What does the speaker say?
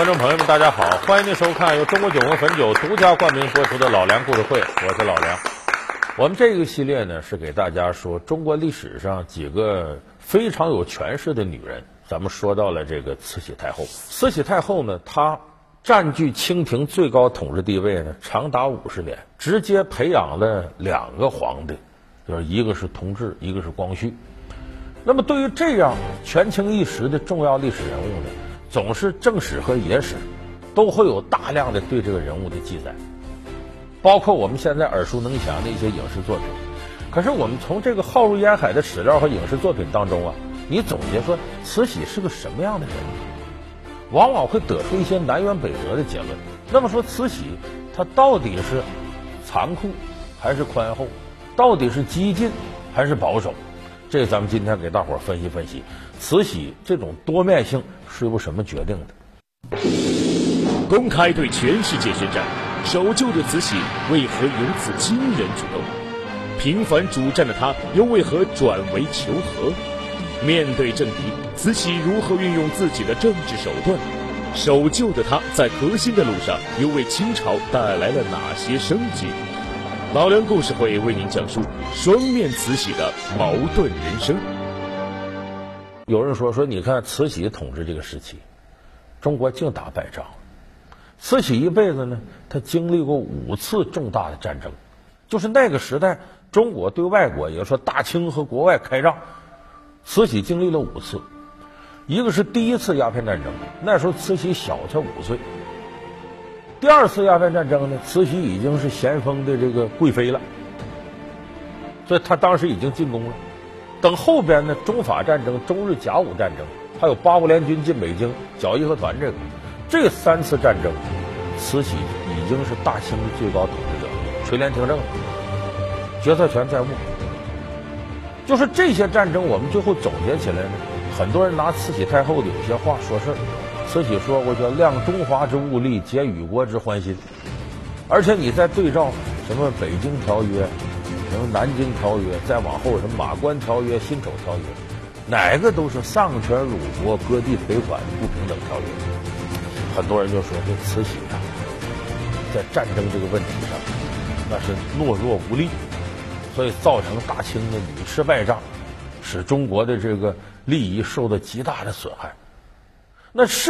观众朋友们，大家好！欢迎您收看由中国酒魂汾酒独家冠名播出的《老梁故事会》，我是老梁。我们这个系列呢，是给大家说中国历史上几个非常有权势的女人。咱们说到了这个慈禧太后，慈禧太后呢，她占据清廷最高统治地位呢，长达五十年，直接培养了两个皇帝，就是一个是同治，一个是光绪。那么，对于这样权倾一时的重要历史人物呢，总是正史和野史都会有大量的对这个人物的记载，包括我们现在耳熟能详的一些影视作品。可是，我们从这个浩如烟海的史料和影视作品当中啊，你总结说慈禧是个什么样的人，往往会得出一些南辕北辙的结论。那么说，慈禧她到底是残酷还是宽厚？到底是激进还是保守？这咱们今天给大伙儿分析分析，慈禧这种多面性是由什么决定的？公开对全世界宣战，守旧的慈禧为何有此惊人举动？频繁主战的她又为何转为求和？面对政敌，慈禧如何运用自己的政治手段？守旧的她在革新的路上又为清朝带来了哪些生机？老梁故事会为您讲述双面慈禧的矛盾人生。有人说说，你看慈禧统治这个时期，中国净打败仗。慈禧一辈子呢，她经历过五次重大的战争，就是那个时代，中国对外国，也就说大清和国外开仗，慈禧经历了五次。一个是第一次鸦片战争，那时候慈禧小才五岁。第二次鸦片战争呢，慈禧已经是咸丰的这个贵妃了，所以她当时已经进宫了。等后边呢，中法战争、中日甲午战争，还有八国联军进北京剿义和团这个，这三次战争，慈禧已经是大清的最高统治者，垂帘听政，决策权在握。就是这些战争，我们最后总结起来呢，很多人拿慈禧太后的有些话说事儿。慈禧说过：“叫量中华之物力，解与国之欢心。”而且你再对照什么《北京条约》、什么《南京条约》，再往后什么《马关条约》、《辛丑条约》，哪个都是丧权辱国、割地赔款不平等条约。很多人就说这慈禧啊，在战争这个问题上那是懦弱无力，所以造成大清的屡次败仗，使中国的这个利益受到极大的损害。那是。